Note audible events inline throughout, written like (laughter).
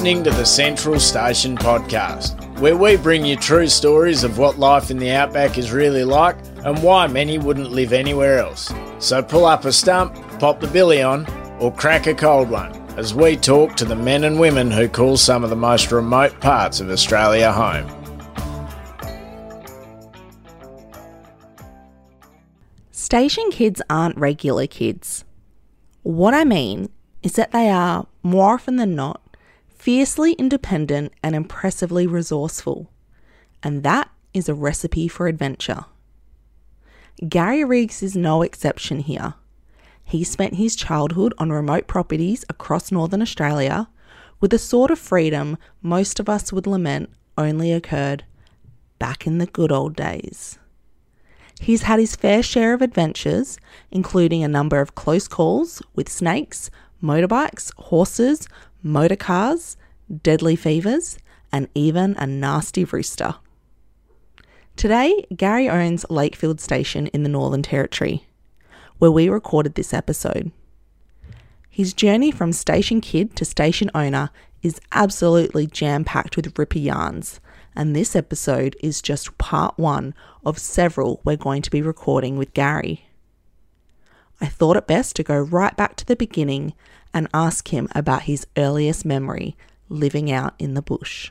Listening to the Central Station podcast, where we bring you true stories of what life in the outback is really like and why many wouldn't live anywhere else. So pull up a stump, pop the billy on, or crack a cold one as we talk to the men and women who call some of the most remote parts of Australia home. Station kids aren't regular kids. What I mean is that they are, more often than not, fiercely independent and impressively resourceful. And that is a recipe for adventure. Garry Riggs is no exception here. He spent his childhood on remote properties across northern Australia with a sort of freedom most of us would lament only occurred back in the good old days. He's had his fair share of adventures, including a number of close calls with snakes, motorbikes, horses, motor cars, deadly fevers, and even a nasty rooster. Today, Garry owns Lakefield Station in the Northern Territory, where we recorded this episode. His journey from station kid to station owner is absolutely jam packed with ripper yarns, and this episode is just part one of several we're going to be recording with Garry. I thought it best to go right back to the beginning and ask him about his earliest memory living out in the bush.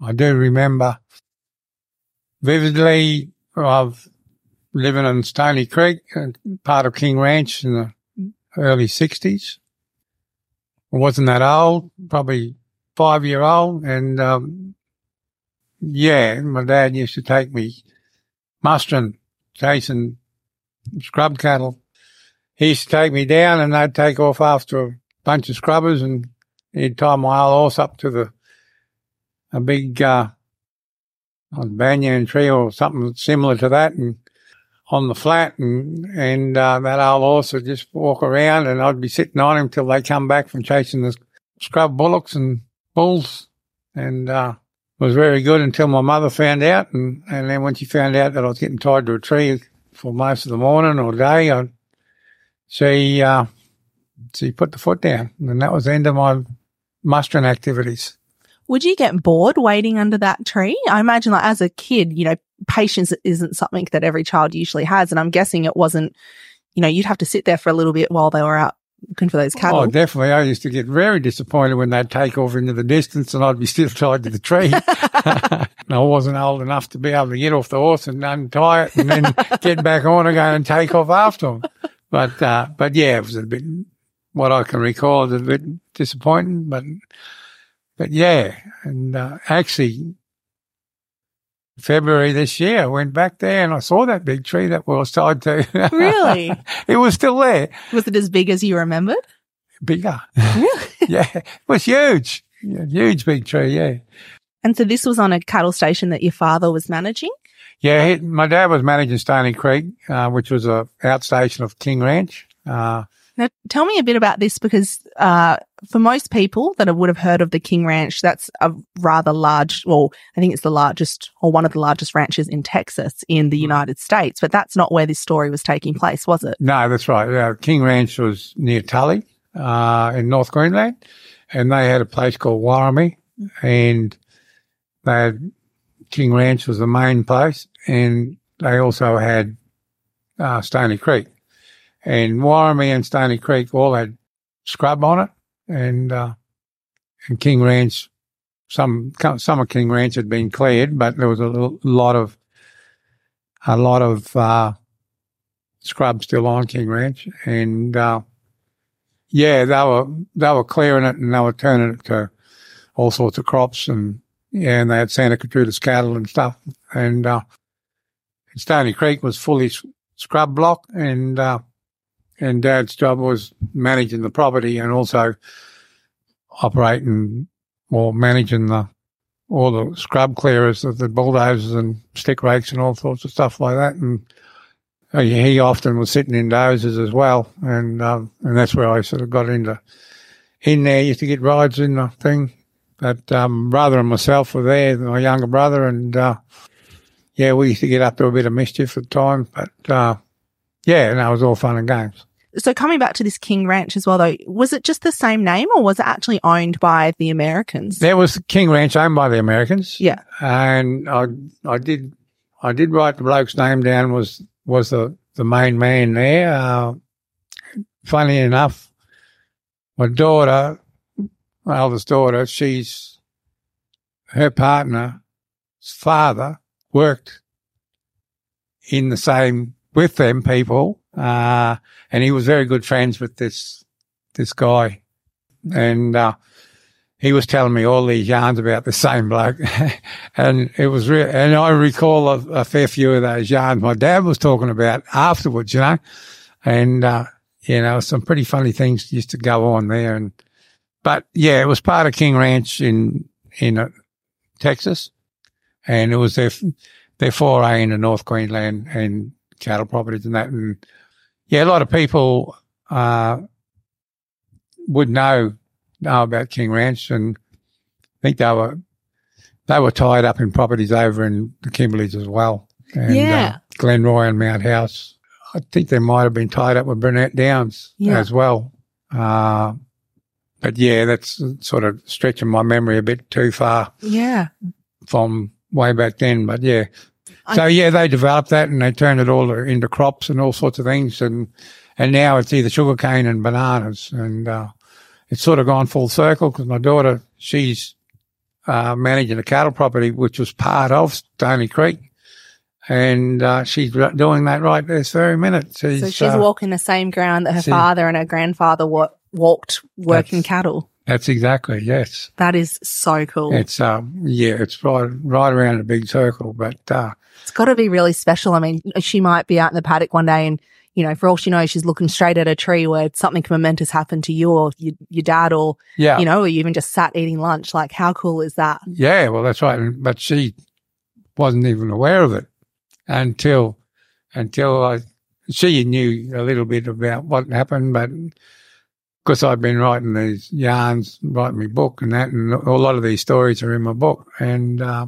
I do remember vividly of living in Stony Creek, uh, part of King Ranch in the early 60s. Wasn't that old, probably five year old. And, um, yeah, my dad used to take me mustering, chasing scrub cattle. He used to take me down and they'd take off after a bunch of scrubbers and he'd tie my old horse up to the, a big, uh, banyan tree or something similar to that and on the flat and, and, uh, that old horse would just walk around and I'd be sitting on him till they come back from chasing the scrub bullocks and bulls and, uh, was very good until my mother found out. And, and then when she found out that I was getting tied to a tree for most of the morning or day, I, she, uh, she put the foot down and that was the end of my mustering activities. Would you get bored waiting under that tree? I imagine like as a kid, you know, patience isn't something that every child usually has. And I'm guessing it wasn't, you know, you'd have to sit there for a little bit while they were out looking for those cattle. Oh, definitely. I used to get very disappointed when they'd take off into the distance and I'd be still (laughs) tied to the tree. (laughs) (laughs) And I wasn't old enough to be able to get off the horse and untie it and then get back on again and take off after them. But, uh, but yeah, it was a bit, what I can recall, is a bit disappointing, but, but yeah. And, uh, actually, February this year, I went back there and I saw that big tree that we was tied to. Really? (laughs) it was still there. Was it as big as you remembered? Bigger. Really? (laughs) yeah. It was huge. Yeah, huge big tree. Yeah. And so this was on a cattle station that your father was managing? Yeah. He, my dad was managing Stony Creek, uh, which was a outstation of King Ranch. Uh, now, tell me a bit about this because uh, for most people that would have heard of the King Ranch, that's a rather large, well, I think it's the largest or one of the largest ranches in Texas in the United States, but that's not where this story was taking place, was it? No, that's right. Uh, King Ranch was near Tully uh, in North Queensland, and they had a place called Warramie, and they had King Ranch was the main place, and they also had uh, Stony Creek and Warramie and Stony Creek all had scrub on it, and uh, and King Ranch, some some of King Ranch had been cleared, but there was a lot of a lot of uh, scrub still on King Ranch, and uh, yeah, they were they were clearing it and they were turning it to all sorts of crops, and yeah, and they had Santa Gertrudis cattle and stuff, and uh, Stony Creek was fully scrub block, and uh, and Dad's job was managing the property and also operating or managing the all the scrub clearers of the bulldozers and stick rakes and all sorts of stuff like that. And he often was sitting in dozers as well, and um, and that's where I sort of got into in there. Used to get rides in the thing, but um, brother and myself were there, my younger brother, and uh, yeah, we used to get up to a bit of mischief at times. But uh, yeah, and that was all fun and games. So coming back to this King Ranch as well, though, was it just the same name or was it actually owned by the Americans? There was King Ranch owned by the Americans. Yeah. and I I did I did write the bloke's name down. Was was the the main man there? Uh, funny enough, my daughter, my eldest daughter, she's her partner's father worked in the same with them people, uh, and he was very good friends with this this guy, and uh, he was telling me all these yarns about the same bloke, (laughs) and it was real. And I recall a, a, fair few of those yarns my dad was talking about afterwards, you know, and uh, you know some pretty funny things used to go on there, and but yeah, it was part of King Ranch in in uh, Texas, and it was their their foray into North Queensland and cattle properties and that. And yeah, a lot of people uh, would know know about King Ranch, and I think they were they were tied up in properties over in the Kimberleys as well. And, yeah, uh, Glenroy and Mount House. I think they might have been tied up with Brunette Downs Yeah. as well. Uh, but yeah, that's sort of stretching my memory a bit too far yeah. from way back then. But yeah. So yeah, they developed that and they turned it all into crops and all sorts of things. And, and now it's either sugarcane and bananas. And, uh, it's sort of gone full circle because my daughter, she's, uh, managing a cattle property, which was part of Stony Creek. And, uh, she's doing that right this very minute. She's, So she's uh, walking the same ground that her she- father and her grandfather wa- walked working cattle. that's exactly, yes. That is so cool. It's, um, yeah, it's right, right around a big circle, but, uh, got to be really special. I mean, she might be out in the paddock one day and, you know, for all she knows, she's looking straight at a tree where something momentous happened to you or your, your dad or, yeah. you know, or you even just sat eating lunch. Like, how cool is that? Yeah, well, that's right. But she wasn't even aware of it until until I she knew a little bit about what happened, but because I've been writing these yarns, writing my book and that, and a lot of these stories are in my book, and uh,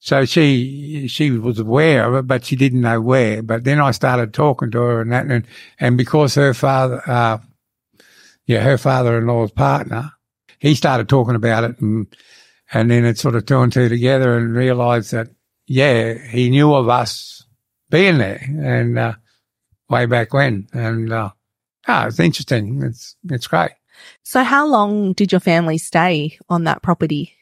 so she she was aware of it, but she didn't know where. But then I started talking to her and that, and and because her father, uh, yeah, her father-in-law's partner, he started talking about it and and then it sort of two and two together and realized that, yeah, he knew of us being there and, uh, way back when. And, uh, ah, it's interesting. It's, it's great. So, how long did your family stay on that property?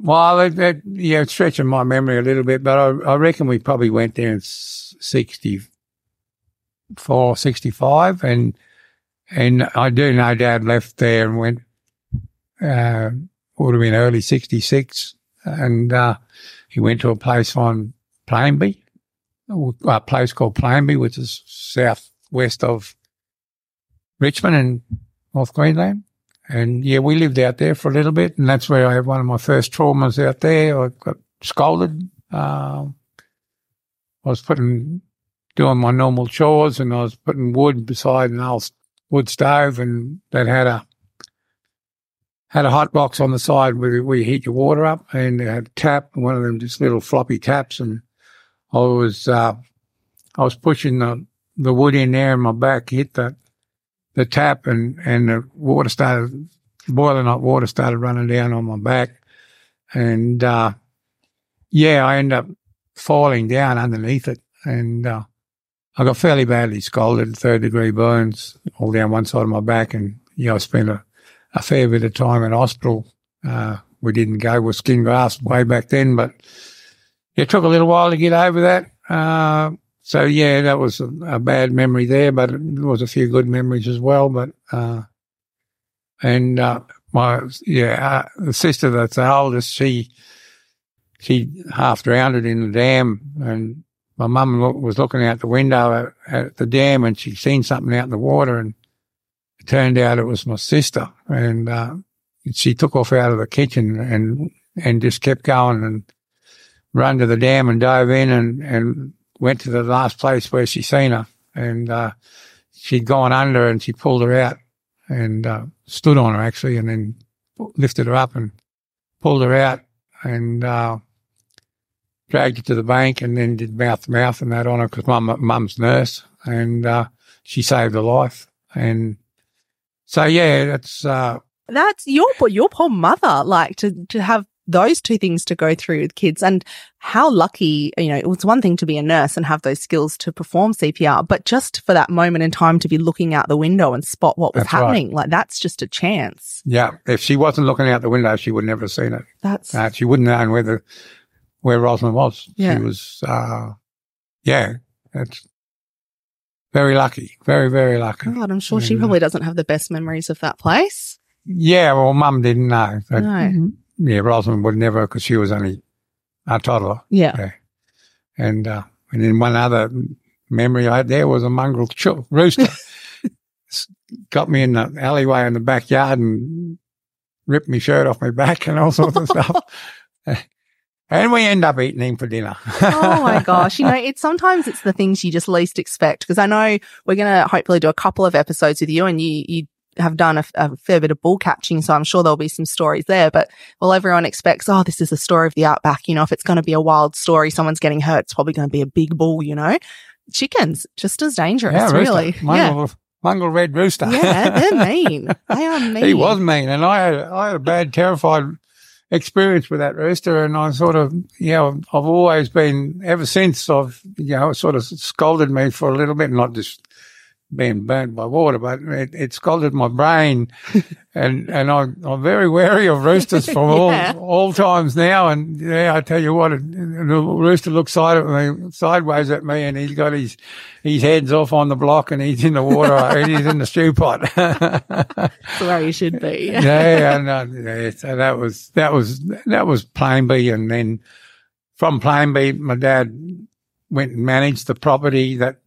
Well, it, it, yeah, it's stretching my memory a little bit, but I, I reckon we probably went there in s- 64, 65. And, and I do know dad left there and went, uh, would have been early 66. And, uh, he went to a place on Plainby, a place called Plainby, which is southwest of Richmond in North Queensland. And yeah, we lived out there for a little bit, and that's where I had one of my first traumas out there. I got scolded. Um, I was putting, doing my normal chores, and I was putting wood beside an old wood stove, and that had a had a hot box on the side where we heat your water up, and it had a tap, one of them just little floppy taps, and I was uh, I was pushing the the wood in there, and my back hit the the tap and, and the water started, boiling hot water started running down on my back. And, uh, yeah, I ended up falling down underneath it. And, uh, I got fairly badly scalded, third degree burns all down one side of my back. And, yeah, I spent a, a fair bit of time in hospital. Uh, we didn't go with skin grafts way back then, but it took a little while to get over that. Uh, so yeah, that was a, a bad memory there, but there was a few good memories as well. But uh, and uh, my yeah, uh, the sister that's the oldest, she she half drowned in the dam, and my mum was looking out the window at, at the dam, and she seen something out in the water, and it turned out it was my sister, and uh, she took off out of the kitchen and and just kept going and run to the dam and dove in and and went to the last place where she seen her and uh, she'd gone under and she pulled her out and uh, stood on her actually and then lifted her up and pulled her out and uh, dragged her to the bank and then did mouth to mouth and that on her because mum, mum's nurse and uh, she saved her life. And so, yeah, that's. Uh, that's your your poor mother, like to to have those two things to go through with kids and how lucky, you know, it's one thing to be a nurse and have those skills to perform CPR, but just for that moment in time to be looking out the window and spot what was That's right. happening, like that's just a chance. Yeah, if she wasn't looking out the window, she would never have seen it. That's Uh, she wouldn't have known where the, where Rosalind was. Yeah. She was, uh, yeah, that's very lucky. Very, very lucky. God, I'm sure she probably doesn't have the best memories of that place. Yeah, well, mum didn't know. But, No. Yeah, Rosalind would never because she was only a toddler. Yeah. Yeah. And, uh, and then one other memory I had there was a mongrel cho- rooster. (laughs) Got me in the alleyway in the backyard and ripped my shirt off my back and all sorts of (laughs) stuff. And we end up eating him for dinner. oh my (laughs) gosh. You know, it's sometimes it's the things you just least expect. Cause I know we're going to hopefully do a couple of episodes with you and you, you have done a, a fair bit of bull catching. So I'm sure there'll be some stories there, but well, everyone expects, oh, this is a story of the outback. You know, if it's going to be a wild story, someone's getting hurt, it's probably going to be a big bull, you know, chickens just as dangerous, yeah, really. Yeah. Mongrel, mongrel red rooster. Yeah. They're (laughs) mean. They are mean. he was mean, and I had I had a bad, terrified experience with that rooster, and I sort of, you know, I've always been ever since. I've, you know, sort of scolded me for a little bit, not just being burnt by water, but it, it scalded my brain, (laughs) and and I, I'm very wary of roosters from (laughs) Yeah. all all times now. And yeah, I tell you what, a, rooster looks side at me, sideways at me, and he's got his his head's off on the block, and he's in the water, (laughs) and he's in the stew pot. That's where you should be. yeah, and uh, yeah, so that was that was that was Plain B, and then from Plain B, my dad went and managed the property that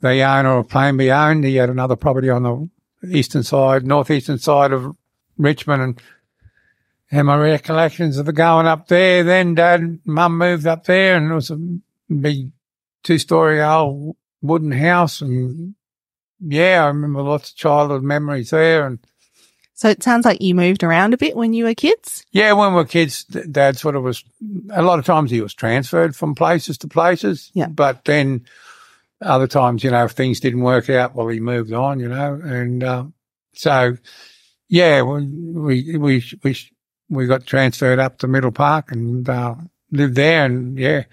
the owner of Plain B owned. He had another property on the eastern side, northeastern side of Richmond, and and my recollections of the going up there. Then Dad, Mum moved up there, and it was a big two-story old wooden house, and yeah, I remember lots of childhood memories there, and. So it sounds like you moved around a bit when you were kids. Yeah, when we were kids, Dad sort of was. A lot of times he was transferred from places to places. Yeah. But then other times, you know, if things didn't work out, well, he moved on. You know, and uh, so yeah, we we we we got transferred up to Middle Park and uh, lived there, and yeah,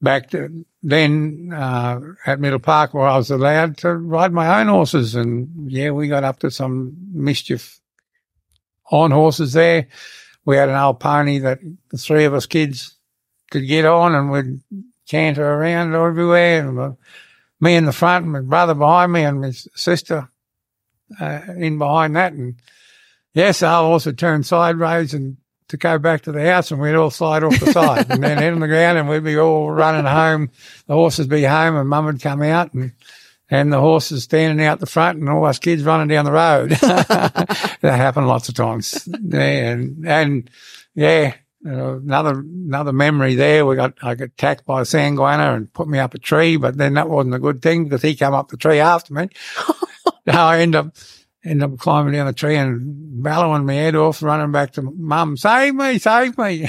back to then uh, at Middle Park where I was allowed to ride my own horses, and yeah, we got up to some mischief on horses there we had an old pony that the three of us kids could get on and we'd canter around everywhere. And uh, me in the front, my brother behind me, and my sister uh, in behind that. And yes, our horse would turn sideways and to go back to the house, and we'd all slide off the side and then hit on the ground, and we'd be all running home. The horses be home, and Mum would come out and. And the horses standing out the front and all us kids running down the road. (laughs) that happened lots of times. Yeah, and, and yeah, uh, another, another memory there. We got, I got attacked by a sand goanna and put me up a tree, but then that wasn't a good thing because he came up the tree after me. (laughs) so I end up, end up climbing down the tree and bellowing my head off, running back to mum, save me, save me.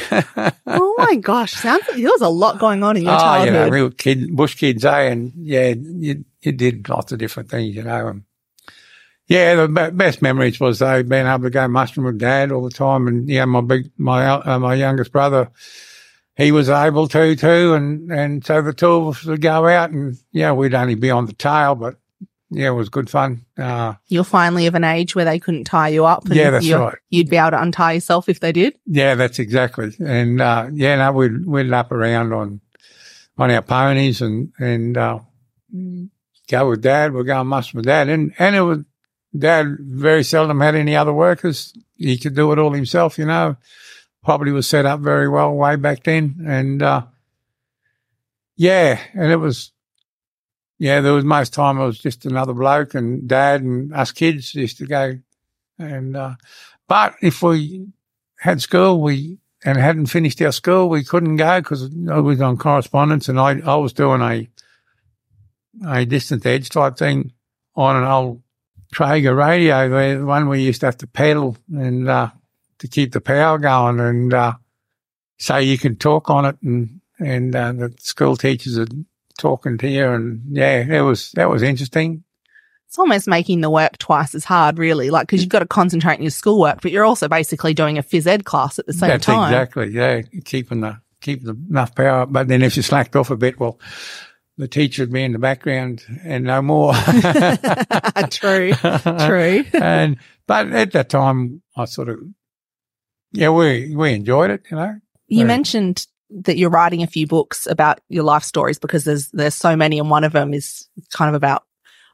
Oh my gosh. Sounds like there was a lot going on in your Oh, you childhood. know, we were kid, bush kids, eh? And yeah, you, you did lots of different things, you know. And yeah, the be- best memories was though being able to go mustering with dad all the time. And yeah, my big, my, uh, my youngest brother, he was able to too. And, and so the two of us would go out and yeah, we'd only be on the tail, but yeah, it was good fun. Uh, You're finally of an age where they couldn't tie you up. And Yeah, that's right. You'd be able to untie yourself if they did. Yeah, that's exactly. And, uh, yeah, no, we'd, we'd lap around on, on our ponies and, and, uh, go with dad. We'd go and with dad. And, and it was, dad very seldom had any other workers. He could do it all himself, you know. Probably was set up very well way back then. And, uh, yeah, and it was, yeah, there was most time it was just another bloke and dad and us kids used to go. And, uh, but if we had school, we, and hadn't finished our school, we couldn't go because I was on correspondence and I, I was doing a, a distance ed type thing on an old Traeger radio, the one we used to have to pedal and, uh, to keep the power going. And, uh, so you could talk on it and, and, uh, the school teachers are talking to you. And yeah, it was, that was interesting. It's almost making the work twice as hard, really, like, cause you've got to concentrate on your schoolwork, but you're also basically doing a phys ed class at the same That's time. exactly. Yeah. Keeping the, keeping the, enough power. But then if you slacked off a bit, well, the teacher would be in the background and no more. (laughs) true, true. (laughs) and, but at that time, I sort of, yeah, we, we enjoyed it, you know. You Right. mentioned that you're writing a few books about your life stories because there's there's so many, and one of them is kind of about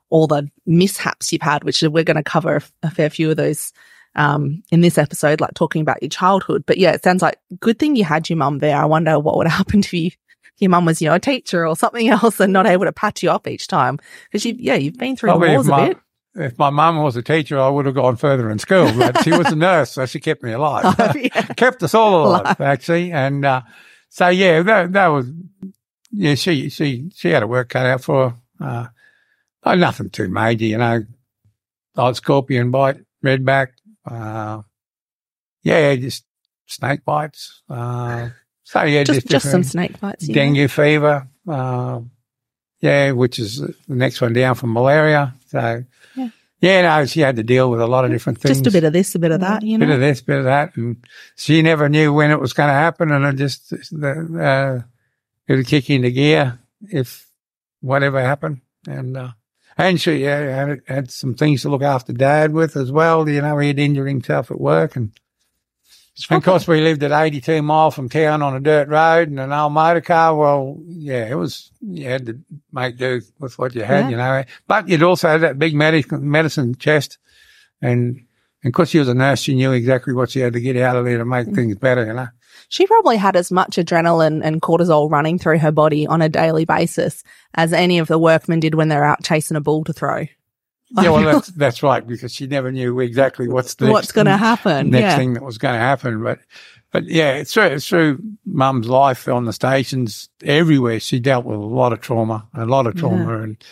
all the mishaps you've had, which we're going to cover a fair few of those um, in this episode, like talking about your childhood. But yeah, it sounds like good thing you had your mum there. I wonder what would (laughs) have happened if you your mum was, you know, a teacher or something (laughs) else and not able to patch you up each time because you yeah you've been through Probably the wars a bit. if my mum was a teacher, I would have gone further in school, but she was a nurse, so she kept me alive. (laughs) yeah. (laughs) kept us all alive, Alive. actually. And, uh, so yeah, that, that was, yeah, she, she, she had a work cut out for her. Uh, oh, nothing too major, you know, odd scorpion bite, redback, uh, yeah, just snake bites. Uh, so yeah, Just just some snake bites. dengue fever. Uh, yeah, which is the next one down from malaria. So, Yeah. yeah, no, she had to deal with a lot of different things. Just a bit of this, a bit of that, you know, bit of this, bit of that, and she never knew when it was going to happen, and it just the uh, it would kick into gear if whatever happened, and uh, and she yeah, had, had some things to look after Dad with as well. You know, he had injured himself at work, and and of course we lived at eighty two mile from town on a dirt road and an old motor car. Well, yeah, it was you had to make do with what you had, Yeah. you know. But you'd also have that big medicine medicine chest, and and because she was a nurse, she knew exactly what she had to get out of there to make mm. things better, you know. She probably had as much adrenaline and cortisol running through her body on a daily basis as any of the workmen did when they're out chasing a bull to throw. Yeah, well, that's, (laughs) that's right, because she never knew exactly what's the What's going to happen? next yeah. thing that was going to happen. But, but yeah, it's through, it's through mum's life on the stations everywhere. She dealt with a lot of trauma, a lot of trauma and,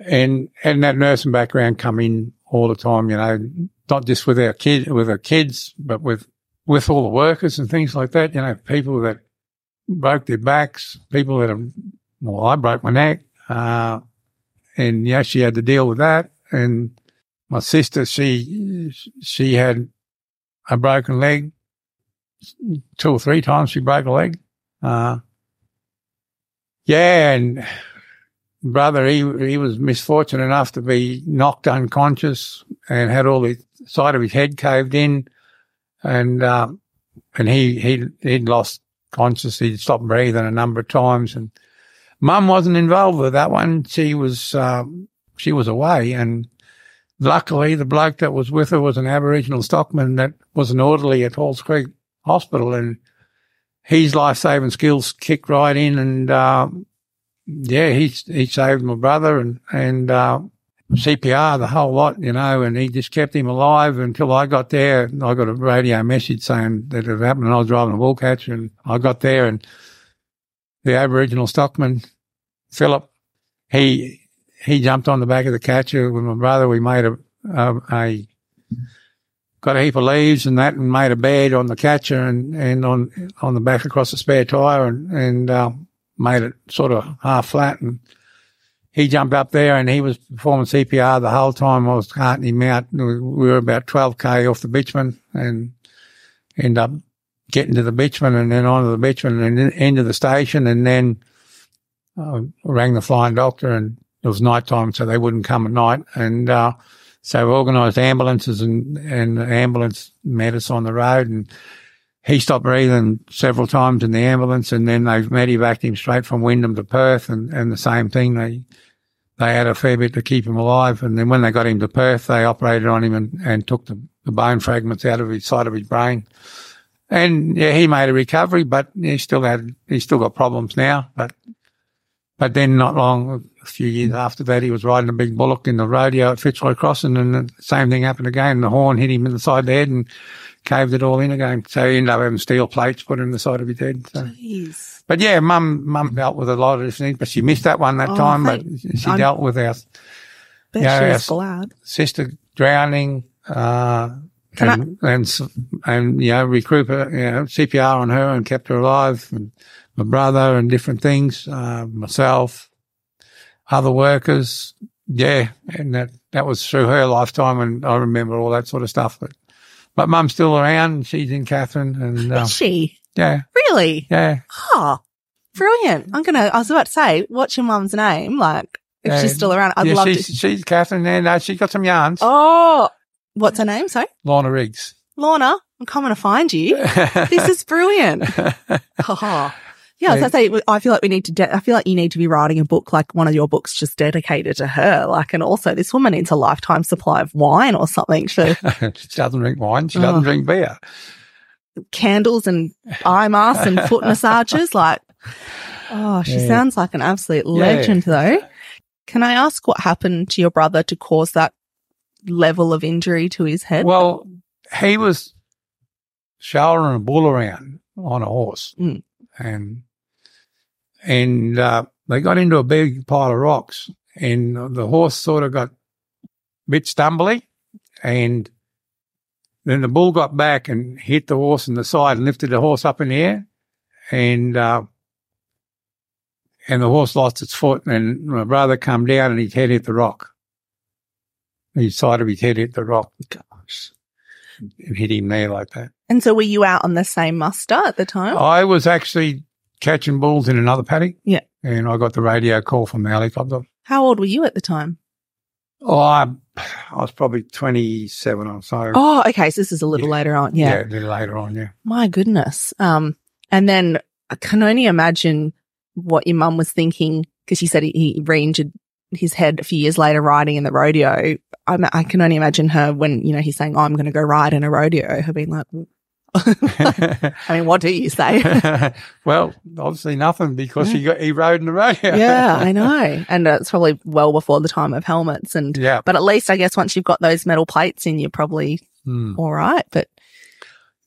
and, and that nursing background come in all the time, you know, not just with our kid, with our kids, but with, with all the workers and things like that, you know, people that broke their backs, people that have, well, I broke my neck, uh, and yeah, she had to deal with that. And my sister, she, she had a broken leg. Two or three times she broke a leg. Uh, yeah, and brother, he, he was misfortunate enough to be knocked unconscious and had all the side of his head caved in. And, um, and he, he, he'd lost consciousness. He'd stopped breathing a number of times and mum wasn't involved with that one. She was, um, she was away and luckily the bloke that was with her was an Aboriginal stockman that was an orderly at Halls Creek Hospital and his life-saving skills kicked right in and, uh, yeah, he, he saved my brother and, and, uh, CPR, the whole lot, you know, and he just kept him alive until I got there. I got a radio message saying that it happened and I was driving a bull catcher and I got there and the Aboriginal stockman, Philip, he, he jumped on the back of the catcher with my brother. We made a, a, a got a heap of leaves and that and made a bed on the catcher and, and on, on the back across the spare tire and, and, uh, made it sort of half flat and he jumped up there and he was performing CPR the whole time I was carting him out. We we were about 12k off the bitumen and end up getting to the bitumen and then onto the bitumen and then into the station and then uh, rang the flying doctor and it was night time so they wouldn't come at night. And uh, so we organised ambulances and and the ambulance met us on the road and he stopped breathing several times in the ambulance and then they medevaced him straight from Wyndham to Perth and, and the same thing. They they had a fair bit to keep him alive and then when they got him to Perth they operated on him and, and took the, the bone fragments out of his side of his brain and yeah, he made a recovery, but he still had, he still got problems now. But, but then not long, a few years after that, he was riding a big bullock in the rodeo at Fitzroy Crossing and the same thing happened again. The horn hit him in the side of the head and caved it all in again. So he ended up having steel plates put in the side of his head. So. Jeez. But yeah, mum, mum dealt with a lot of different things, but she missed that one that Oh, time, but she I'm- dealt with our Bet Yeah, she was yes. glad. sister drowning, uh, Can I- and, and, and, you know, recruit her, you know, CPR on her and kept her alive and my brother and different things, uh, myself, other workers. Yeah. And that, that was through her lifetime. And I remember all that sort of stuff. But, but mum's still around. She's in Katherine and, um, Is she? yeah, Really? yeah. Oh, brilliant. I'm going to, I was about to say, what's your mum's name? Like, if Yeah. she's still around, I'd yeah, love she's, to. she's Katherine and uh, she's got some yarns. Oh, what's her name? Sorry? Lorna Riggs. Lorna, I'm coming to find you. (laughs) This is brilliant. (laughs) Oh. Yeah, I say, I feel like we need to, de- I feel like you need to be writing a book like one of your books just dedicated to her. Like, and also this woman needs a lifetime supply of wine or something for (laughs) she doesn't drink wine. She Oh. doesn't drink beer. candles and eye masks and foot massages. Like, oh, she Yeah. sounds like an absolute Yeah. legend though. Can I ask what happened to your brother to cause that level of injury to his head? Well, he was shouldering a bull around on a horse, Mm. and and uh, they got into a big pile of rocks, and the horse sort of got a bit stumbly, and then the bull got back and hit the horse in the side and lifted the horse up in the air, and uh, and the horse lost its foot, and my brother come down and his head hit the rock. His side of his head hit the rock. Gosh. It hit him there like that. and so were you out on the same muster at the time? I was actually catching bulls in another paddock. Yeah. And I got the radio call from the helicopter. How old were you at the time? Oh, I, I was probably 27 or so. Oh, okay. So this is a little later on. Yeah. a little later on, yeah. My goodness. Um, and then I can only imagine what your mum was thinking because she said he, he re-injured his head a few years later riding in the rodeo. I, I can only imagine her when, you know, he's saying, oh, I'm going to go ride in a rodeo, her being like, (laughs) I mean, what do you say? (laughs) well, obviously nothing because he got, he rode in the rodeo. yeah, I (laughs) know. And uh, it's probably well before the time of helmets. And, Yeah. but at least I guess once you've got those metal plates in, you're probably Hmm. all right. But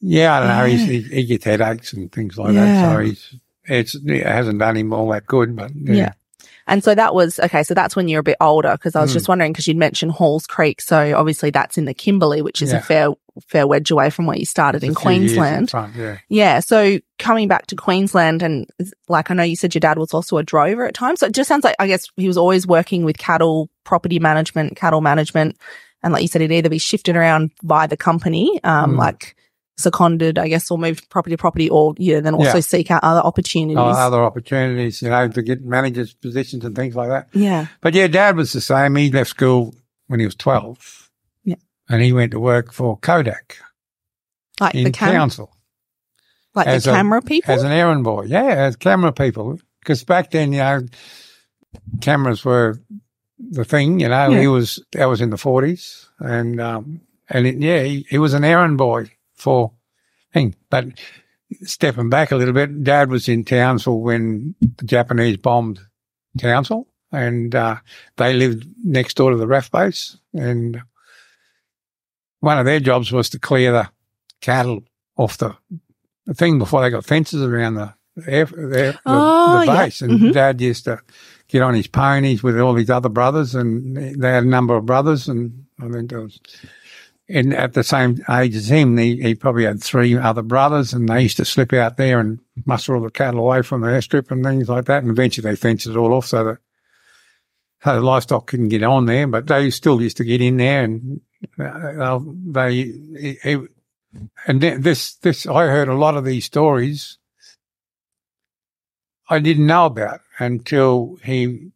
Yeah, I don't know. He's, he, he gets headaches and things like Yeah. that. So he's, it's, it hasn't done him all that good, but yeah. And so that was okay. So that's when you're a bit older because I was Mm. just wondering because you'd mentioned Halls Creek. So obviously that's in the Kimberley, which is Yeah. a fair fair wedge away from where you started in It's a few years in Queensland. front, yeah. Yeah. So coming back to Queensland and like I know you said your dad was also a drover at times. So it just sounds like I guess he was always working with cattle, property management, cattle management. And like you said, it'd either be shifted around by the company, um, Mm. like seconded, I guess, or moved property to property or, yeah, then also Yeah. seek out other opportunities. Oh, other opportunities, you know, to get managers positions and things like that. yeah. But yeah, dad was the same. He left school when he was 12. Yeah. And he went to work for Kodak Like the cam- council like as the a- camera people. as an errand boy. Yeah, as camera people. Because back then, you know, cameras were the thing, you know, Yeah. he was, that was in the 40s. And, um, and it, yeah, he, he was an errand boy for thing. But stepping back a little bit, dad was in Townsville when the Japanese bombed Townsville and, uh, they lived next door to the RAAF base. And one of their jobs was to clear the cattle off the, the thing before they got fences around the, air, the, Oh, the yeah. base. And Mhm. dad used to get on his ponies with all his other brothers and they had a number of brothers and I think there was, and at the same age as him, he, he probably had three other brothers and they used to slip out there and muster all the cattle away from the airstrip and things like that. And eventually they fenced it all off so that so the livestock couldn't get on there, but they still used to get in there and uh, they, it, it- and this, this, I heard a lot of these stories I didn't know about until he,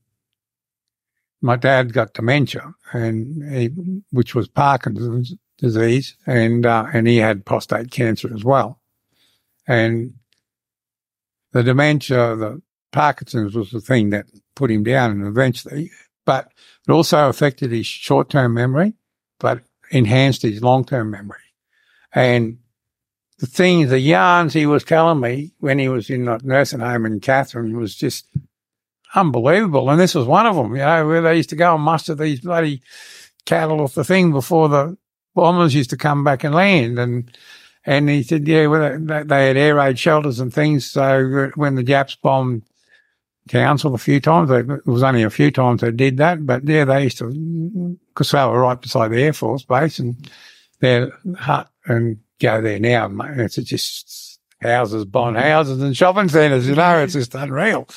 my dad got dementia and he, which was Parkinson's disease and, uh, and he had prostate cancer as well. And the dementia, the Parkinson's was the thing that put him down and eventually, but it also affected his short-term memory, but enhanced his long-term memory. And the things, the yarns he was telling me when he was in the nursing home in Katherine was just unbelievable. And this was one of them, you know, where they used to go and muster these bloody cattle off the thing before the bombers used to come back and land. And, and he said, yeah, well, they, had air raid shelters and things. So when the Japs bombed Townsville a few times, it was only a few times they did that, but yeah, they used to, because they were right beside the Air Force base and their hut and go there now. It's just houses, bond houses and shopping centres, you know, it's just unreal.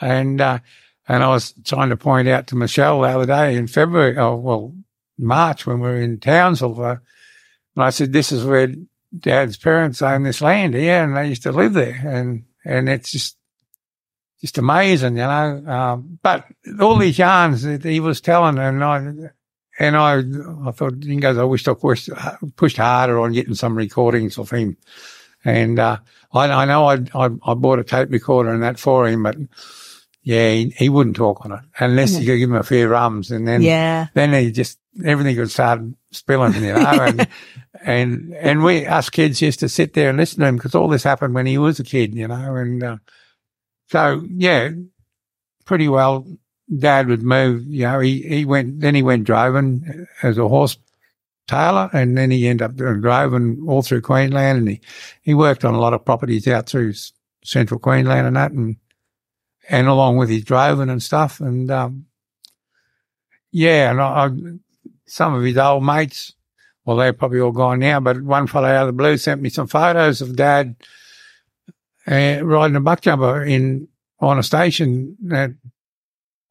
And, uh, and I was trying to point out to Michelle the other day in February, oh, well, March when we were in Townsville, and I said, this is where dad's parents own this land here and they used to live there. And, and it's just, just amazing, you know. Um, but all these yarns that he was telling and I, and I, I thought, he goes, I wish I pushed, pushed harder on getting some recordings of him. And, uh, I, I know I, I, I bought a tape recorder and that for him, but yeah, he, he wouldn't talk on it unless you could give him a few rums and then, Yeah. then he just, everything would start spilling, you know, (laughs) and, and, and we, us kids used to sit there and listen to him because all this happened when he was a kid, you know, and, uh, so yeah, pretty well dad would move, you know, he, he went, then he went driving as a horse tailor, and then he ended up doing driving all through Queensland and he, he worked on a lot of properties out through central Queensland and that and, and along with his driving and stuff. And, um, yeah, and I, I, some of his old mates, well, they're probably all gone now, but one fellow out of the blue sent me some photos of dad uh, riding a buck jumper in, on a station at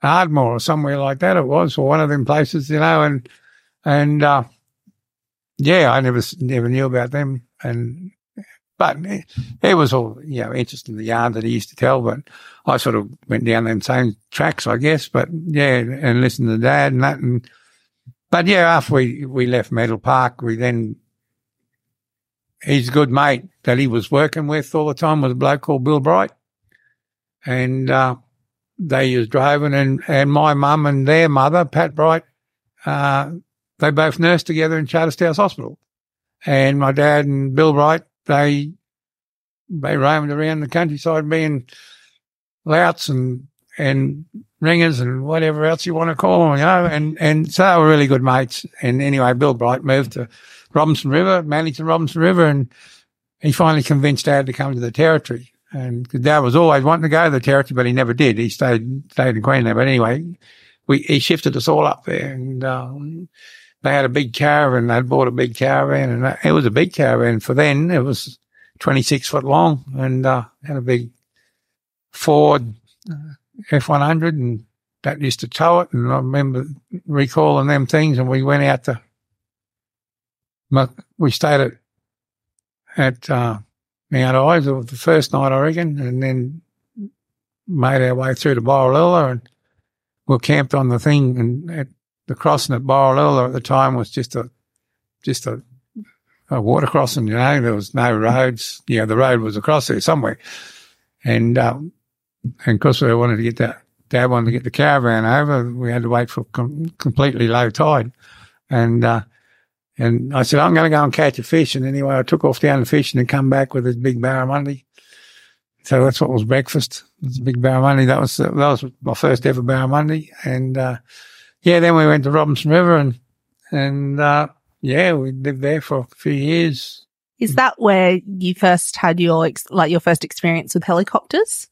Ardmore or somewhere like that it was, or one of them places, you know, and, and, uh, yeah, I never, never knew about them. And, but it, was all, you know, interesting, the yarn that he used to tell, but I sort of went down them same tracks, I guess, but yeah, and listened to dad and that. And, but yeah, after we, we left Meadow Park, we then, his good mate that he was working with all the time was a bloke called Bill Bright. And, uh, they was driving and, and my mum and their mother, Pat Bright, uh, they both nursed together in Charters Towers Hospital. And my dad and Bill Bright, they, they roamed around the countryside being louts and, and ringers and whatever else you want to call them, you know, and, and so they were really good mates. And anyway, Bill Bright moved to Robinson River, managed the Robinson River, and he finally convinced Dad to come to the territory. And Dad was always wanting to go to the territory, but he never did. He stayed stayed in Queensland. But anyway, we he shifted us all up there, and um, they had a big caravan. They'd bought a big caravan, and it was a big caravan for then. It was twenty six foot long, and uh, had a big Ford F one hundred, and that used to tow it. And I remember recalling them things, and we went out to. We stayed at at uh, Mount Isa the first night, I reckon, and then made our way through to Borroloola and we camped on the thing and at the crossing at Borroloola at the time was just a, just a, a water crossing, you know, there was no roads. Yeah, the road was across there somewhere. And, um, and of course we wanted to get that, dad wanted to get the caravan over. We had to wait for com- completely low tide. And, uh, and I said, I'm going to go and catch a fish. And anyway, I took off down the fishing and come back with this big barramundi. So that's what was breakfast. It was a big barramundi. That was, that was my first ever barramundi. And, uh, yeah, then we went to Robinson River and, and, uh, yeah, we lived there for a few years. Is that where you first had your ex- like your first experience with helicopters?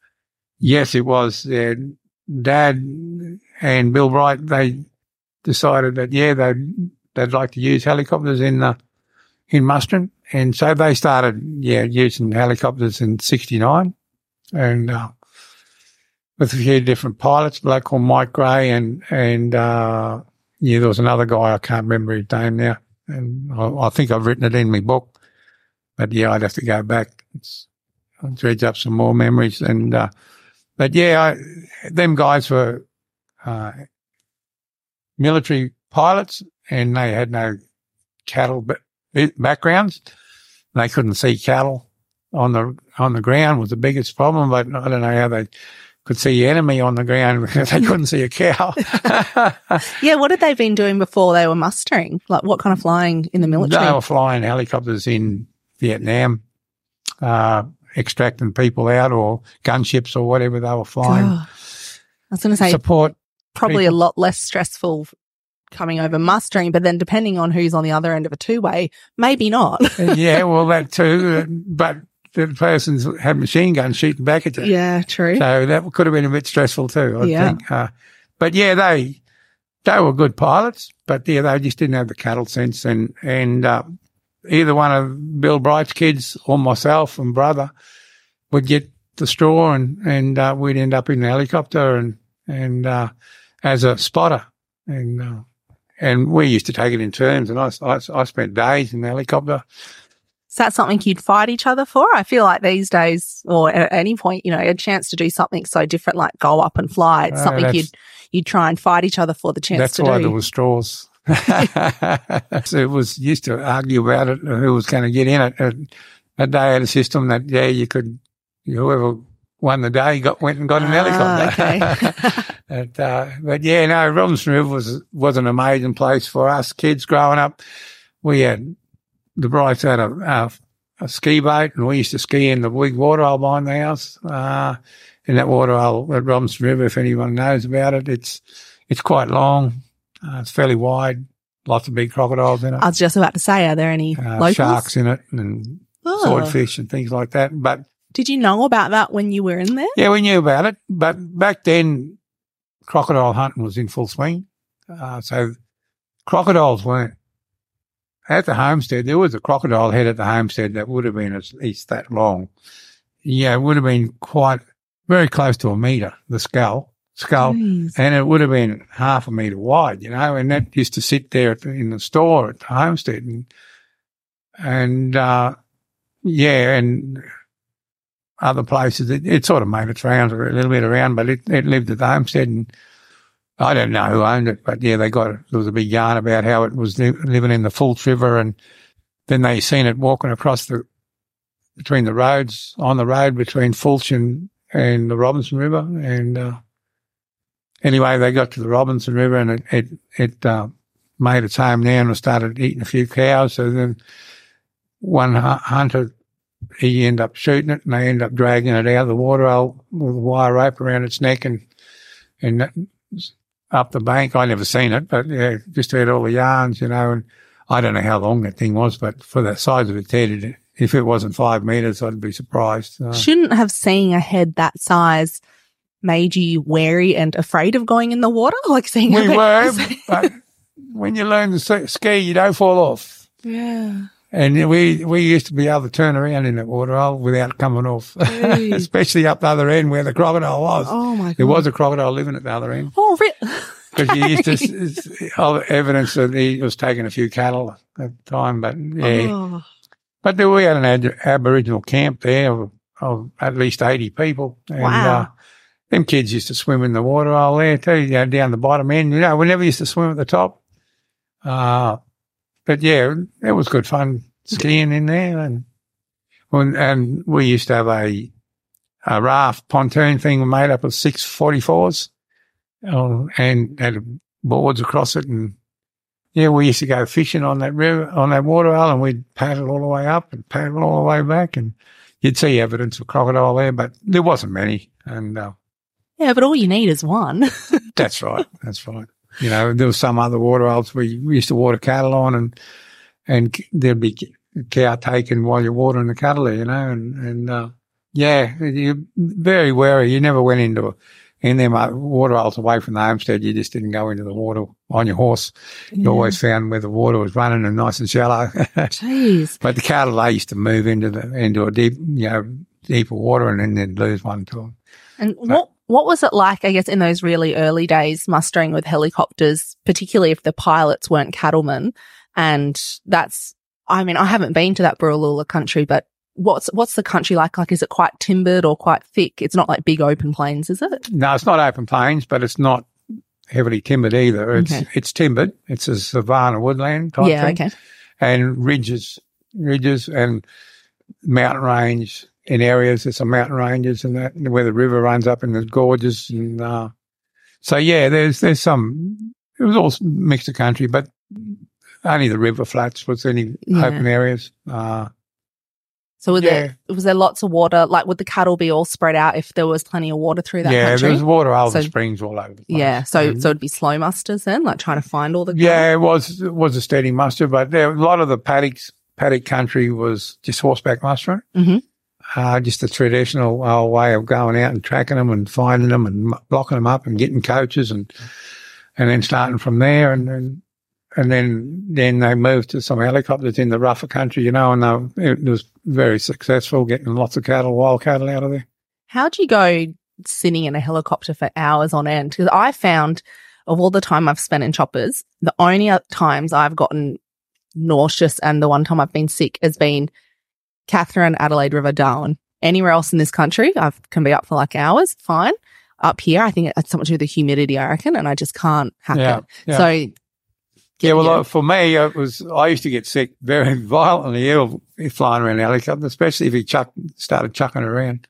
Yes, it was. Uh, Dad and Bill Bright, they decided that, yeah, they'd, they'd like to use helicopters in, uh, in Mustering. And so they started, yeah, using helicopters in 69 and, uh, with a few different pilots, a bloke called Mike Gray and, and, uh, yeah, there was another guy, I can't remember his name now. And I, I think I've written it in my book, but yeah, I'd have to go back. It's, I'll dredge up some more memories and, uh, but yeah, I, them guys were, uh, military pilots and they had no cattle backgrounds. They couldn't see cattle on the, on the ground was the biggest problem, but I don't know how they could see the enemy on the ground (laughs) they couldn't see a cow. (laughs) Yeah, what had they been doing before they were mustering? Like what kind of flying in the military? They were flying helicopters in Vietnam, uh, extracting people out or gunships or whatever they were flying. I was going to say Support. probably people. a lot less stressful coming over mustering, but then depending on who's on the other end of a two way, maybe not. yeah, well, that too. (laughs) But the persons had machine guns shooting back at you. yeah, true. So that could have been a bit stressful too, I Yeah. think. Uh, but yeah, they, they were good pilots, but yeah, they just didn't have the cattle sense and, and, uh, either one of Bill Bright's kids or myself and brother would get the straw and, and, uh, we'd end up in the helicopter and, and, uh, as a spotter. And, uh, and we used to take it in turns and I, I, I spent days in the helicopter. Is that something you'd fight each other for? I feel like these days, or at any point, you know, a chance to do something so different, like go up and fly, it's Uh, something you'd you'd try and fight each other for the chance That's to why do. there was straws. (laughs) so it was used to argue about it, who was going to get in it. And But they had a system that, yeah, you could, whoever won the day got, went and got an Ah, helicopter. (laughs) but, uh, but yeah, no, Robinson River was, was an amazing place for us kids growing up. We had, the Brights had a, a, a ski boat and we used to ski in the big water hole behind the house. Uh, in that water hole at Robinson River, if anyone knows about it, it's, it's quite long. Uh, it's fairly wide. Lots of big crocodiles in it. I was just about to say, are there any Uh, sharks in it and Oh. swordfish and things like that. But Did you know about that when you were in there? yeah, we knew about it. But back then, crocodile hunting was in full swing. Uh, so crocodiles weren't at the homestead. There was a crocodile head at the homestead that would have been at least that long. Yeah, it would have been quite very close to a meter, the skull, skull. Jeez. And it would have been half a metre wide, you know, and that used to sit there at the, in the store at the homestead. And, and uh, yeah, and other places, it, it sort of made its rounds a little bit around, but it, it lived at the homestead. And I don't know who owned it, but yeah, they got it. There was a big yarn about how it was li- living in the Foelsche River. And then they seen it walking across the, between the roads, on the road between Fulch and, and the Robinson River. And, uh, anyway, they got to the Robinson River and it it, it uh, made its home there and started eating a few cows. So then one hu- hunter, he ended up shooting it and they ended up dragging it out of the water with a wire rope around its neck and and up the bank. I never seen it, but yeah, just heard all the yarns, you know. And I don't know how long that thing was, but for the size of its head, it, if it wasn't five meters, I'd be surprised. Uh, Shouldn't have seeing a head that size made you wary and afraid of going in the water? (laughs) Like seeing we a were, but (laughs) when you learn to ski, you don't fall off. yeah. And we, we used to be able to turn around in that water hole without coming off, (laughs) especially up the other end where the crocodile was. Oh my god. There was a crocodile living at the other end Oh, re- because (laughs) you used to (laughs) evidence that he was taking a few cattle at the time. But yeah, Oh. but we had an ab- Aboriginal camp there of, of at least 80 people. And, Wow. uh, them kids used to swim in the water hole there too, you know, down the bottom end. You know, we never used to swim at the top. Uh, but yeah, it was good fun skiing in there. And, and, and we used to have a, a raft pontoon thing made up of six 44s uh, and had boards across it. And yeah, we used to go fishing on that river, on that water hole and we'd paddle all the way up and paddle all the way back. And you'd see evidence of crocodile there, but there wasn't many. And, uh, Yeah, but all you need is one. (laughs) that's right. That's right. You know, there was some other water holes we used to water cattle on and, and there'd be cow taken while you're watering the cattle you know, and, and, uh, yeah, you're very wary. You never went into a, in them uh, water holes away from the homestead. You just didn't go into the water on your horse. You always found where the water was running and nice and shallow. Jeez. (laughs) but the cattle, they used to move into the, into a deep, you know, deeper water and then they'd lose one to them. And what what was it like, I guess, in those really early days, mustering with helicopters, particularly if the pilots weren't cattlemen? And that's, I mean, I haven't been to that Borroloola country, but what's what's the country like? Like, is it quite timbered or quite thick? It's not like big open plains, is it? No, it's not open plains, but it's not heavily timbered either. It's Okay. it's timbered. It's a savanna woodland type yeah. thing, Okay. and ridges, ridges, and mountain range in areas. There's some mountain ranges and that where the river runs up in the gorges, and uh, so yeah, there's there's some. It was all mixed of country, but only the river flats was any Yeah. open areas. Uh, So was Yeah. there was there lots of water? Like, would the cattle be all spread out if there was plenty of water through that yeah, country? there's water holes So- and springs all over the place. yeah. So And- so it'd be slow musters then, like trying to find all the cattle? Yeah, it was it was a steady muster, but there a lot of the paddocks paddock country was just horseback mustering. Mhm. Uh, just a traditional uh, way of going out and tracking them and finding them and blocking them up and getting coaches and and then starting from there and and, and then then they moved to some helicopters in the rougher country, you know, and they, it was very successful, getting lots of cattle, wild cattle out of there. How do you go sitting in a helicopter for hours on end? Because I found of all the time I've spent in choppers, the only times I've gotten nauseous and the one time I've been sick has been Katherine, Adelaide River, Darwin. Anywhere else in this country, I can be up for like hours, fine. Up here, I think it's something to do with the humidity, I reckon, and I just can't hack Yeah, it. yeah. So, Yeah, well, uh, for me, it was I used to get sick very (laughs) violently ill flying around the helicopter, especially if he chuck started chucking around.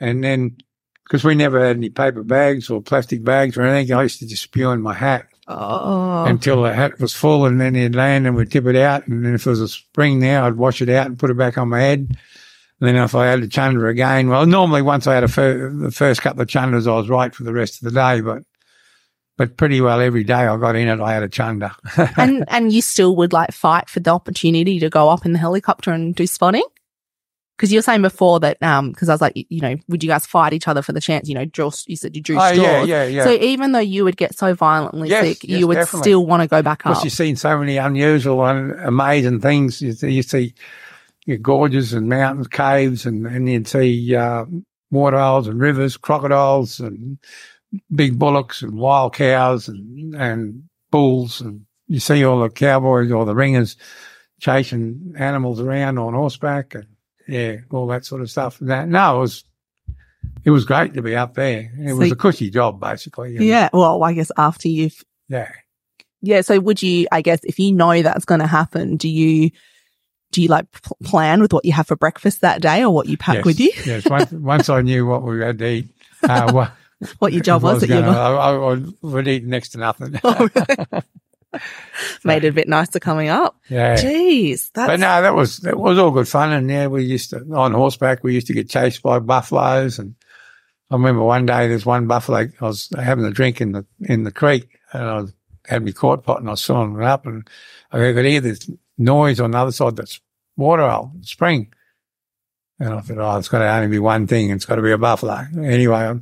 And then, because we never had any paper bags or plastic bags or anything, I used to just spew in my hat oh, until the hat was full, and then he'd land and we'd tip it out. And then if it was a spring there, I'd wash it out and put it back on my head. And then if I had a chunder again, well, normally once I had a fir- the first couple of chunders, I was right for the rest of the day, but. But pretty well every day I got in it, I had a chunder. (laughs) and and you still would like fight for the opportunity to go up in the helicopter and do spotting? Because you were saying before that, um, because I was like, you, know, would you guys fight each other for the chance? You know, draw. You said you drew Oh, straws. yeah, yeah, yeah. So even though you would get so violently Yes, sick, yes, you would definitely. still want to go back Because up. you've seen so many unusual and amazing things. You see, you see gorges and mountains, caves, and, and you'd see uh, waterholes and rivers, crocodiles and big bullocks and wild cows and, and bulls. And you see all the cowboys or the ringers chasing animals around on horseback and yeah, all that sort of stuff. That, no, it was, it was great to be up there. It was a cushy job, basically. yeah. Well, I guess after you've Yeah. yeah. So would you? I guess if you know that's going to happen, do you? Do you like pl- plan with what you have for breakfast that day or what you pack yes, with you? yes. Once, (laughs) once I knew what we had to eat, uh, (laughs) what, What your job I was that not I, I would eat next to nothing. (laughs) Oh, (laughs) made it a bit nicer coming up. yeah. Jeez, that's But no, that was that was all good fun, and yeah, we used to on horseback. We used to get chased by buffaloes, and I remember one day there's one buffalo. I was having a drink in the in the creek, and I was, had me quart pot, and I was filling it up, and I could hear this noise on the other side. That's water hole, spring. And I thought, oh, it's got to only be one thing. It's got to be a buffalo. Anyway, I,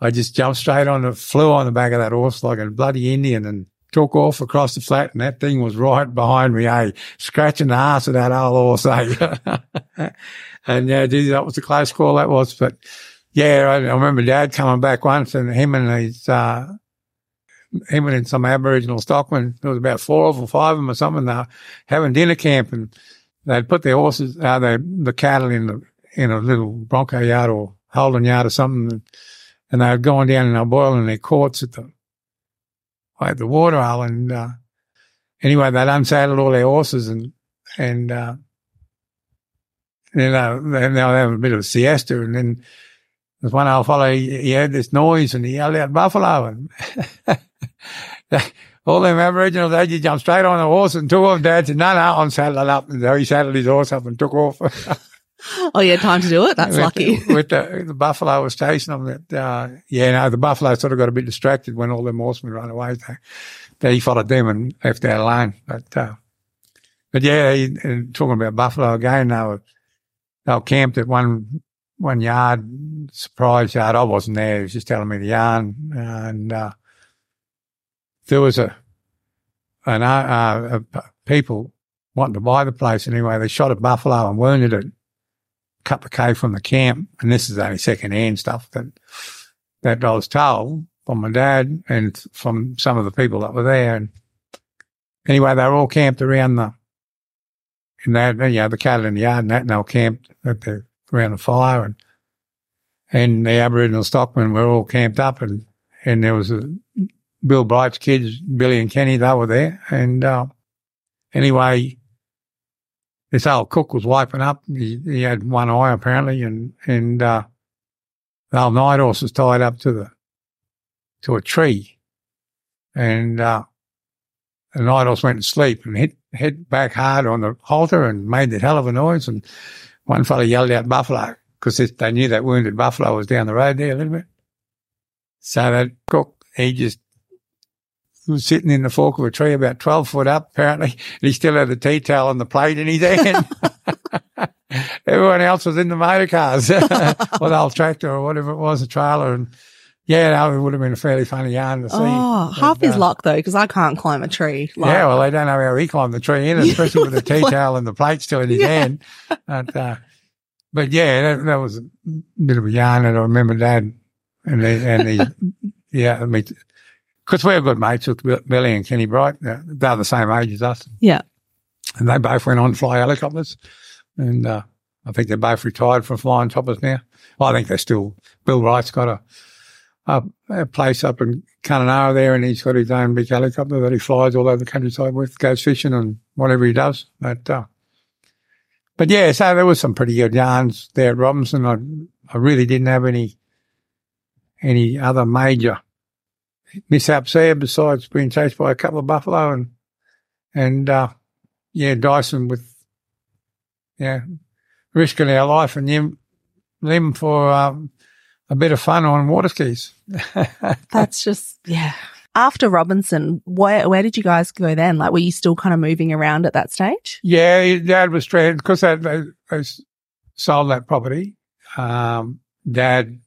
I just jumped straight on the, flew on the back of that horse like a bloody Indian and took off across the flat. And that thing was right behind me, eh? Scratching the ass of that old horse, eh? (laughs) and yeah, geez, that was a close call that was. But yeah, I, I remember dad coming back once and him and his, uh, him and some Aboriginal stockmen, there was about four them, five of them or something, they were having dinner camp and they'd put their horses, uh, the, the cattle in the, in a little bronco yard or holding yard or something. And, and they were going down and they were boiling their quarts at the, at the water hole. And, uh, anyway, they'd unsaddled all their horses and, and, uh, you know, then they were having a bit of a siesta and then there's one old fellow, he, he heard this noise and he yelled out buffalo and (laughs) all them Aboriginals, they just jumped straight on the horse and took off. Dad said, no, no, I'm saddling up. And so he saddled his horse up and took off. (laughs) oh, you had time to do it. That's with lucky. The, with the, (laughs) the buffalo was chasing them. That, uh, yeah, no, the buffalo sort of got a bit distracted when all them horsemen ran away. So, so he followed them and left that alone. But, uh, but yeah, he, talking about buffalo again, they were, they were camped at one, one yard, surprise yard. I wasn't there. He was just telling me the yarn. And, uh, there was a, an, uh, uh, people wanting to buy the place anyway. They shot a buffalo and wounded it couple of K from the camp, and this is only second hand stuff that that I was told from my dad and from some of the people that were there. And anyway, they were all camped around the in that you know the cattle in the yard and that, and they were camped the around the fire, and and the Aboriginal stockmen were all camped up, and and there was a Bill Bright's kids, Billy and Kenny, they were there, and uh, anyway this old cook was wiping up. He, he had one eye apparently, and and uh, the old night horse was tied up to the to a tree, and uh, the night horse went to sleep and hit hit back hard on the halter and made that hell of a noise. And one fellow yelled out buffalo because they knew that wounded buffalo was down the road there a little bit. So that cook he just was sitting in the fork of a tree about 12 foot up, apparently, and he still had the tea towel and the plate in his hand. (laughs) Everyone else was in the motor cars (laughs) or the old tractor or whatever it was, a trailer. And Yeah, no, it would have been a fairly funny yarn to see. Oh, But, half his uh, luck though, because I can't climb a tree. Like, yeah, well, they don't know how he climbed the tree in, (laughs) especially with the tea towel and the plate still in his Yeah. hand. But, uh, but yeah, that, that was a bit of a yarn that I remember Dad and he, and he, yeah, I mean, because we're good mates with Bill- Billy and Kenny Bright. They're, they're the same age as us. Yeah. And they both went on to fly helicopters. And, uh, I think they're both retired from flying toppers now. Well, I think they're still, Bill Bright's got a, a, a place up in Kununurra there and he's got his own big helicopter that he flies all over the countryside with, goes fishing and whatever he does. But, uh, but yeah, so there was some pretty good yarns there at Robinson. I, I really didn't have any, any other major mishaps there besides being chased by a couple of buffalo and, and, uh, yeah, Dyson with, yeah, risking our life and them, them for, um, a bit of fun on water skis. (laughs) (laughs) That's just yeah. After Robinson, where where did you guys go then? Like, were you still kind of moving around at that stage? Yeah, dad was stranded because they, they, they sold that property. Um, dad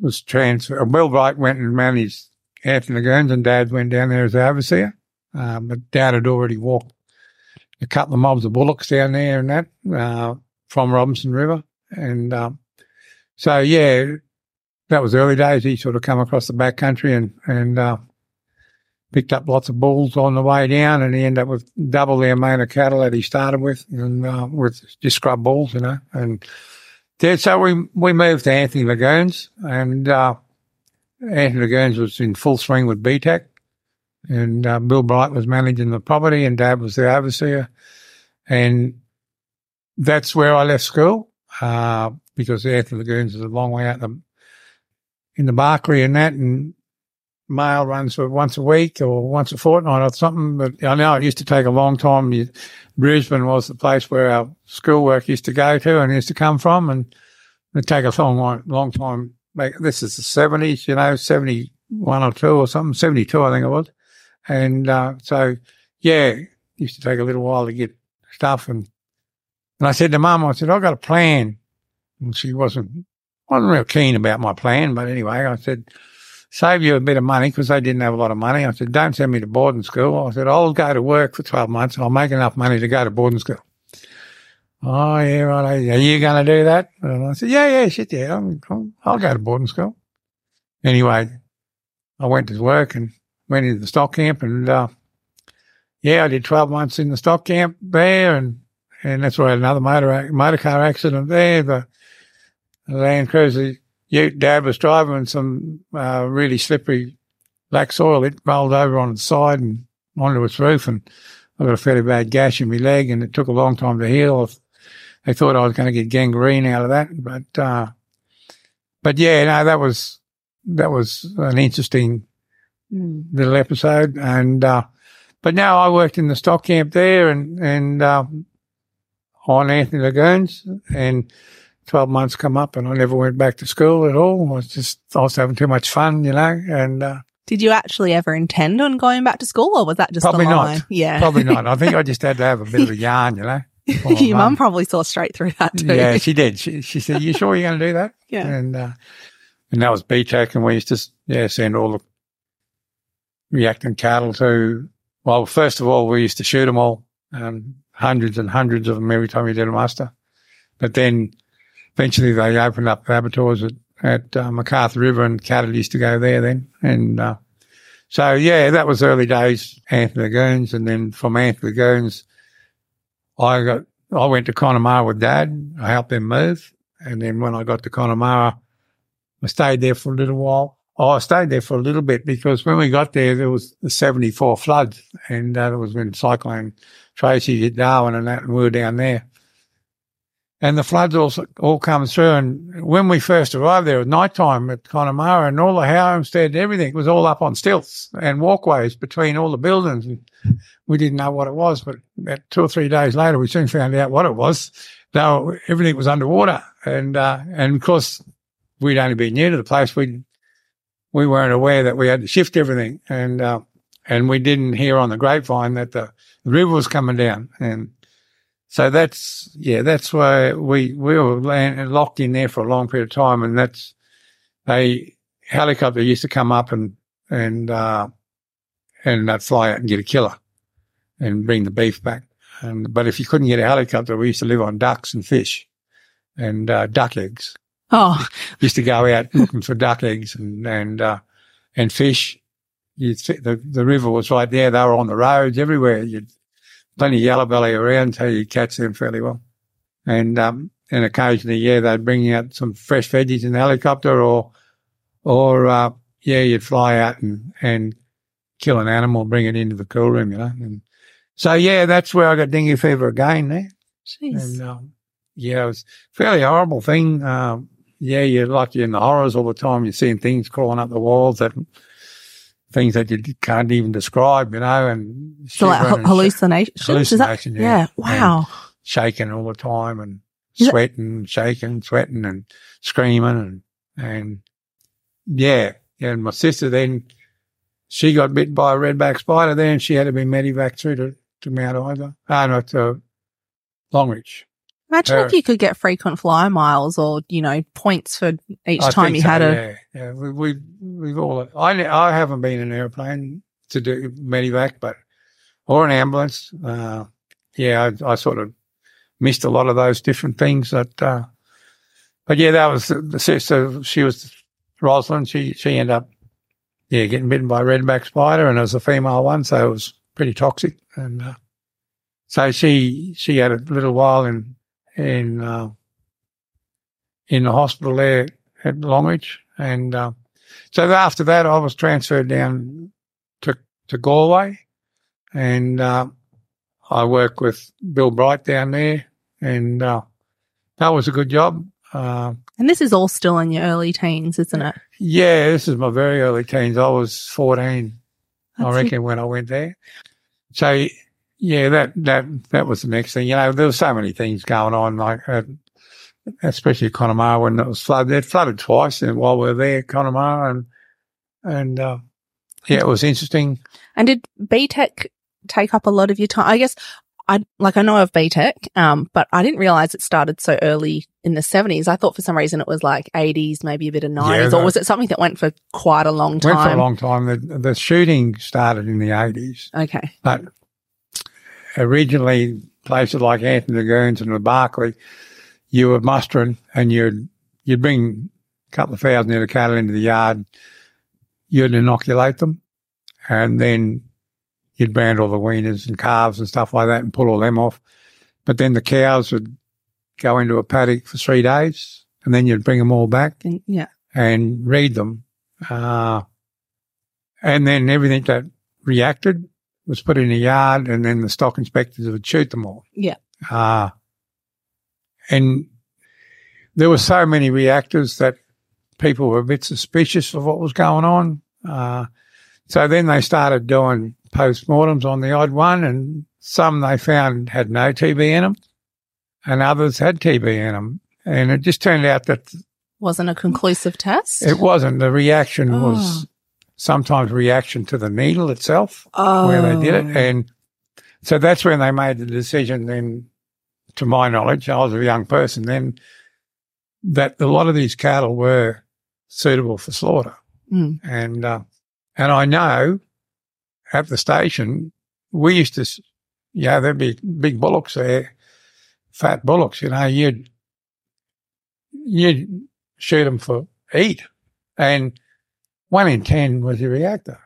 was transferred. Bill Bright went and managed Anthony Lagoons and dad went down there as overseer. Um, but dad had already walked a couple of mobs of bullocks down there and that, uh, from Robinson River. And, um, so yeah, that was early days. He sort of come across the back country and, and, uh, picked up lots of bulls on the way down and he ended up with double the amount of cattle that he started with and uh, with just scrub bulls, you know. And yeah, so we we moved to Anthony Lagoons and uh, Anthony Lagoons was in full swing with BTEC and uh, Bill Bright was managing the property and Dad was the overseer. And that's where I left school uh, because Anthony Lagoons is a long way out the, in the Barkly and that and mail runs for once a week or once a fortnight or something. But I know it used to take a long time. You, Brisbane was the place where our schoolwork used to go to and used to come from, and it'd take a long, long, time. This is the seventies, you know, seventy one or two or something, seventy two, I think it was. And uh, so, yeah, it used to take a little while to get stuff. And and I said to Mum, I said, I've got a plan, and she wasn't wasn't real keen about my plan. But anyway, I said save you a bit of money because they didn't have a lot of money. I said, don't send me to boarding school. I said, I'll go to work for 12 months and I'll make enough money to go to boarding school. Oh, yeah, right. Are you going to do that? And I said, yeah, yeah, shit, yeah, I'll, I'll go to boarding school. Anyway, I went to work and went into the stock camp and, uh, yeah, I did 12 months in the stock camp there and, and that's where I had another motor, motor car accident there. The, the Land Cruiser Ute dad was driving in some uh, really slippery black soil. It rolled over on its side and onto its roof, and I got a fairly bad gash in my leg, and it took a long time to heal. They thought I was going to get gangrene out of that, but uh, but yeah, no, that was that was an interesting little episode, and uh, but now I worked in the stock camp there, and and uh, on Anthony Lagoons, and 12 months come up and I never went back to school at all. I was just, I was having too much fun, you know, and, uh, Did you actually ever intend on going back to school, or was that just Probably not. Yeah, probably not. I think I just had to have a bit of a (laughs) yarn, you know. (laughs) Your mum probably saw straight through that too. Yeah, she (laughs) did. She, she said, you sure you're going to do that? Yeah. And, uh, and that was BTEC and we used to, yeah, send all the reactant cattle to, well, first of all, we used to shoot them all, um, hundreds and hundreds of them every time we did a muster. But then eventually they opened up abattoirs at, at uh, McArthur River and cattle used to go there then. And, uh, so yeah, that was early days, Anthony Lagoons. And then from Anthony Lagoons, I got, I went to Connemara with dad. I helped them move. And then when I got to Connemara, I stayed there for a little while. Oh, I stayed there for a little bit because when we got there, there was the 74 floods and uh, that was when Cyclone Tracy hit Darwin and that, and we were down there. And the floods also all come through. And when we first arrived there at night time at Connemara and all the homestead, and everything was all up on stilts and walkways between all the buildings. And we didn't know what it was, but two or three days later, we soon found out what it was. Though everything was underwater. And, uh, and of course, we'd only been new to the place. We, we weren't aware that we had to shift everything. And, uh, and we didn't hear on the grapevine that the river was coming down. And, so that's, yeah, that's why we, we were locked in there for a long period of time. And that's, they helicopter used to come up and and uh, and they'd fly out and get a killer and bring the beef back. And but if you couldn't get a helicopter, we used to live on ducks and fish and uh, duck eggs. Oh, (laughs) Used to go out looking for duck eggs and and uh, and fish. You the the river was right there. They were on the roads everywhere. You'd plenty of yellow belly around, so you catch them fairly well. And um, and occasionally, yeah, they'd bring out some fresh veggies in the helicopter, or or uh, yeah, you'd fly out and and kill an animal, bring it into the cool room, you know. And so yeah, that's where I got dengue fever again there. jeez. And um, yeah, it was a fairly horrible thing. Um, yeah, you're like you're in the horrors all the time. You're seeing things crawling up the walls that things that you can't even describe, you know, and So like shivering ha- sh- hallucinations? Is that? yeah. Yeah. Wow. shaking all the time and Is it- sweating, shaking, sweating and screaming and, and yeah. And my sister then, she got bitten by a redback spider there and she had to be medevaced through to, to Mount Isa. Ah, no, to Longreach. Imagine Uh, if you could get frequent flyer miles or, you know, points for each I time you so, had a. yeah, yeah. We, we, we've all, I, I haven't been in an airplane to do medevac, but, or an ambulance. Uh, yeah, I, I sort of missed a lot of those different things that, uh, but yeah, that was the- the sister. She was Rosalind. She, she ended up, yeah, getting bitten by a redback spider and it was a female one. So it was pretty toxic. And, uh, so she, she had a little while in, in, uh, in the hospital there at Longreach. And uh, so after that, I was transferred down to, to Galway and uh, I worked with Bill Bright down there. And uh, that was a good job. Uh, And this is all still in your early teens, isn't it? yeah, this is my very early teens. I was 14, I That's reckon, when I went there. So, yeah, that, that, that was the next thing. You know, there were so many things going on, like, uh, especially Connemara when it was flooded. It flooded twice and while we were there, Connemara, and, and, uh, yeah, it was interesting. And did BTEC take up a lot of your time? I guess I like I know of BTEC, um, but I didn't realize it started so early in the seventies. I thought for some reason it was like eighties, maybe a bit of nineties, or was it something that went for quite a long time? Went for a long time. The, the shooting started in the 80s, okay. but originally places like Anthony Goons and the Barkly, you were mustering and you'd, you'd bring a couple of thousand head of cattle into the yard, you'd inoculate them, and then you'd brand all the weaners and calves and stuff like that and pull all them off. But then the cows would go into a paddock for three days and then you'd bring them all back And, yeah. and read them. Uh, and then everything that reacted was put in a yard and then the stock inspectors would shoot them all. Yeah. Uh, and there were so many reactors that people were a bit suspicious of what was going on. Uh, so then they started doing postmortems on the odd one and some they found had no TB in them and others had TB in them. And it just turned out that Wasn't a conclusive test. it wasn't. The reaction Oh. was sometimes reaction to the needle itself oh. where they did it. And so that's when they made the decision then, to my knowledge, I was a young person then, that a lot of these cattle were suitable for slaughter. Mm. And, uh, and I know at the station, we used to, yeah, there'd be big bullocks there, fat bullocks, you know, you'd, you'd shoot them for eat. And one in 10 was a reactor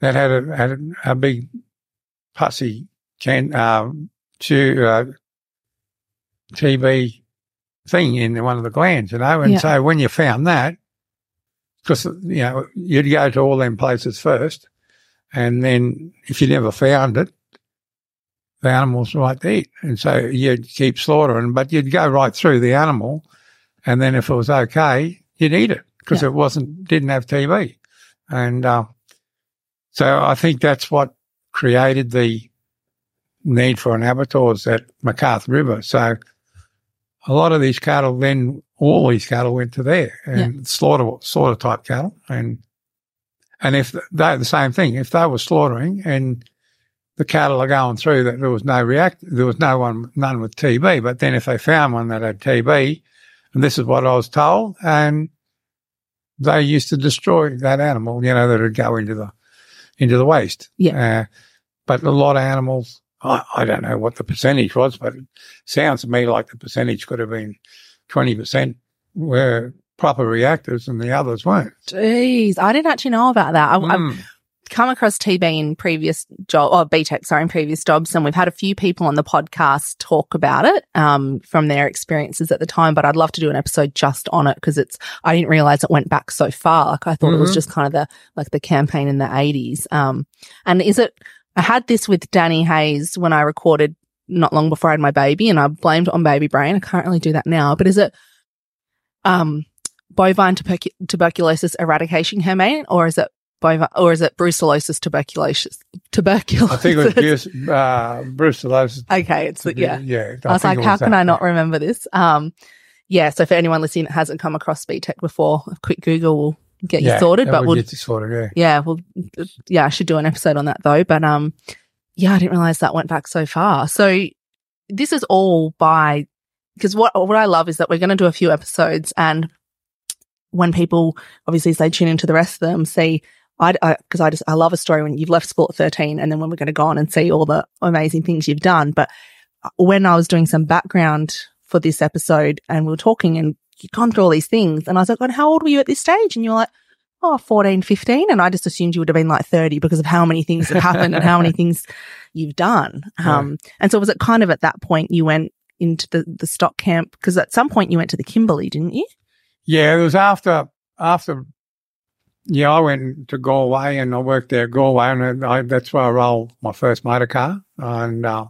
that had a, had a, a big pussy can, um, to, uh, TB thing in one of the glands, you know, and Yeah. so when you found that, because, you know, you'd go to all them places first. And then if you never found it, the animals might eat. And so you'd keep slaughtering, but you'd go right through the animal. And then if it was okay, you'd eat it because Yeah. it wasn't, didn't have TB. And, uh, so I think that's what created the need for an abattoirs at McArthur River. So a lot of these cattle then, all these cattle went to there and slaughter, slaughter type cattle. And, and if they're the same thing, if they were slaughtering and the cattle are going through that there was no react, there was no one, none with TB. But then if they found one that had TB, and this is what I was told, and they used to destroy that animal, you know, that would go into the, into the waste. Yeah. Uh, but a lot of animals, I, I don't know what the percentage was, but it sounds to me like the percentage could have been 20% were proper reactors and the others weren't. Jeez, I didn't actually know about that. I, Mm. Come across TB in previous job or BTEC, sorry, in previous jobs, and we've had a few people on the podcast talk about it um, from their experiences at the time. But I'd love to do an episode just on it because it's. I didn't realize it went back so far. Like I thought it was Mhm. just kind of the like the campaign in the eighties. Um, and is it? I had this with Danny Hayes when I recorded not long before I had my baby, and I blamed it on baby brain. I can't really do that now, but is it? Um, bovine tubercu- tuberculosis eradication campaign, or is it or is it brucellosis tuberculosis? Tuberculosis. I think it was (laughs) uh, brucellosis. okay, it's the, yeah. Yeah. I was like, how can that, I not yeah. remember this? Um, yeah. So for anyone listening that hasn't come across BTEC before, a quick Google will get you sorted. But we'll get you sorted, yeah. yeah, well, yeah, I should do an episode on that though. But um, yeah, I didn't realize that went back so far. So this is all by because what what I love is that we're going to do a few episodes, and when people obviously say tune into the rest of them, see. I, because I, just I love a story when you've left school at 13 and then when we're going to go on and see all the amazing things you've done. But uh, when I was doing some background for this episode and we were talking and you'd gone through all these things and I was like, God, how old were you at this stage? And you were like, oh, 14, 15. And I just assumed you would have been like 30 because of how many things have happened and how many (laughs) things you've done. Yeah. Um, and so was it kind of at that point you went into the, the stock camp? Because at some point you went to the Kimberley, didn't you? Yeah, it was after, after, yeah, I went to Galway and I worked there at Galway and I, that's where I rolled my first motor car. And, uh,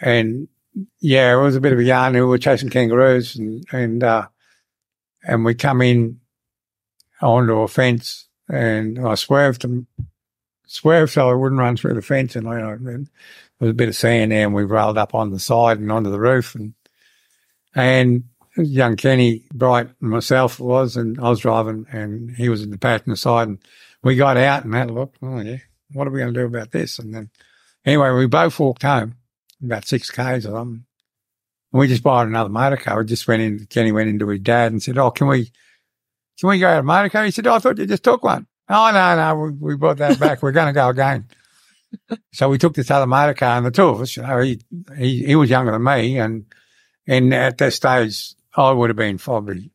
and yeah, it was a bit of a yarn. We were chasing kangaroos and, and, uh, and we come in onto a fence and I swerved and swerved so I wouldn't run through the fence. And, you know, and there was a bit of sand there and we rolled up on the side and onto the roof and, and young Kenny Bright and myself was, and I was driving and he was in the passenger side and we got out and had a look. Oh yeah, what are we going to do about this? And then anyway, we both walked home about six Ks of them. And we just bought another motor car. We just went in, Kenny went into his dad and said, Oh, can we, can we go out a motor car? He said, oh, I thought you just took one. Oh, no, no, we, we brought that back. We're going to go again. (laughs) so we took this other motor car and the two of us, you know, he, he, he was younger than me and, and at that stage, I would have been probably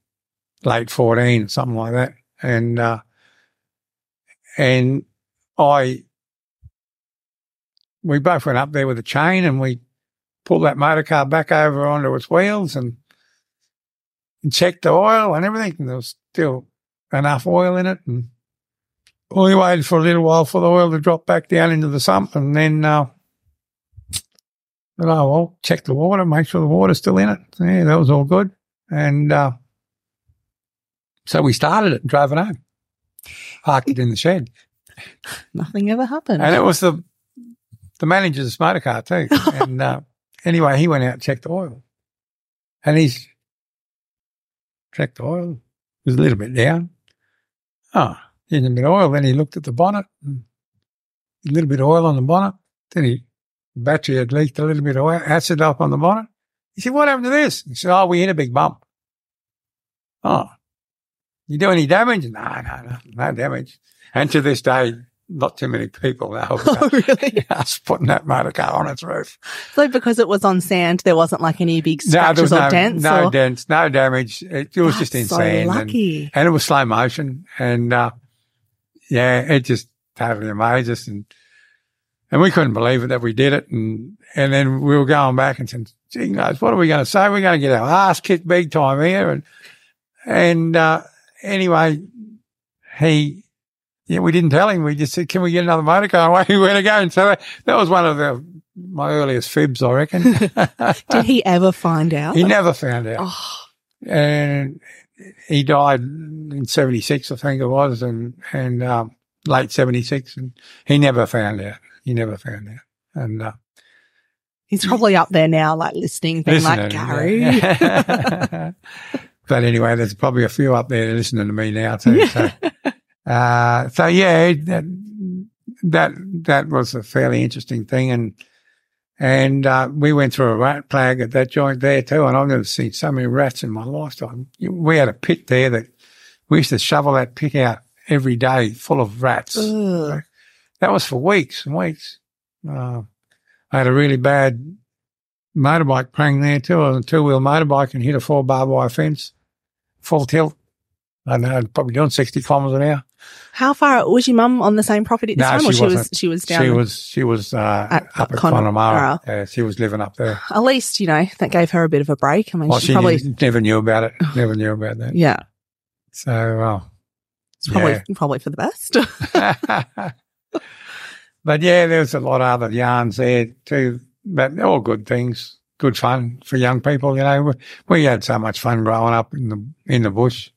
late 14, something like that. And, uh, and I, we both went up there with a chain and we pulled that motor car back over onto its wheels and, and checked the oil and everything. And there was still enough oil in it. And we waited for a little while for the oil to drop back down into the sump and then, uh, oh, well, check the water, make sure the water's still in it. Yeah, that was all good. And, uh, so we started it and drove it home, parked it in the shed. Nothing ever happened. And it was the, the manager's motor car too. (laughs) and, uh, anyway, he went out and checked the oil and he's checked the oil. It was a little bit down. Oh, a bit of oil. Then he looked at the bonnet, and a little bit of oil on the bonnet. Then he, the battery had leaked a little bit of oil, acid up on the bonnet. He said, what happened to this? He said, oh, we hit a big bump. Oh, you do any damage? No, no, no, no damage. And to this day, not too many people know (laughs) oh, really? (laughs) us putting that motor car on its roof. So because it was on sand, there wasn't like any big No, scratches or no, dents? no or? dents, no damage. It, it was just That's insane. So and, lucky. and it was slow motion. And, uh, yeah, it just totally amazed us. And, and we couldn't believe it that we did it. And, and then we were going back and saying, gee, guys, what are we going to say? We're going to get our ass kicked big time here. And, and, uh, anyway, he, yeah, we didn't tell him. We just said, can we get another motor car? (laughs) Away we went again. So that, was one of the, my earliest fibs, I reckon. (laughs) (laughs) Did he ever find out? he never found out Oh, and he died in 76, I think it was, and, and, um, late 76, and he never found out. He never found out. And, uh, he's probably up there now, like listening, being like, Garry. yeah. But anyway, there's probably a few up there listening to me now too. So, (laughs) uh, so yeah, that, that, that was a fairly interesting thing. And, and, uh, we went through a rat plague at that joint there too. And I've never seen so many rats in my lifetime. We had a pit there that we used to shovel that pit out every day full of rats. Ugh. That was for weeks and weeks. Uh, I had a really bad motorbike prang there too, on a two wheel motorbike and hit a four barbed wire fence, full tilt. I don't know, probably doing 60 kilometres an hour. How far was your mum on the same property at this No, time, she or she was she was down? She was, she was, uh, At up at Connemara. Connemara. Yeah, she was living up there. at least you know that gave her a bit of a break. I mean, Well, she, she probably knew- never knew about it. (sighs) Never knew about that. yeah, So, well, it's probably Yeah. probably for the best. (laughs) (laughs) but yeah, there's a lot of other yarns there too. But all good things, good fun for young people. You know, we, we had so much fun growing up in the in the bush.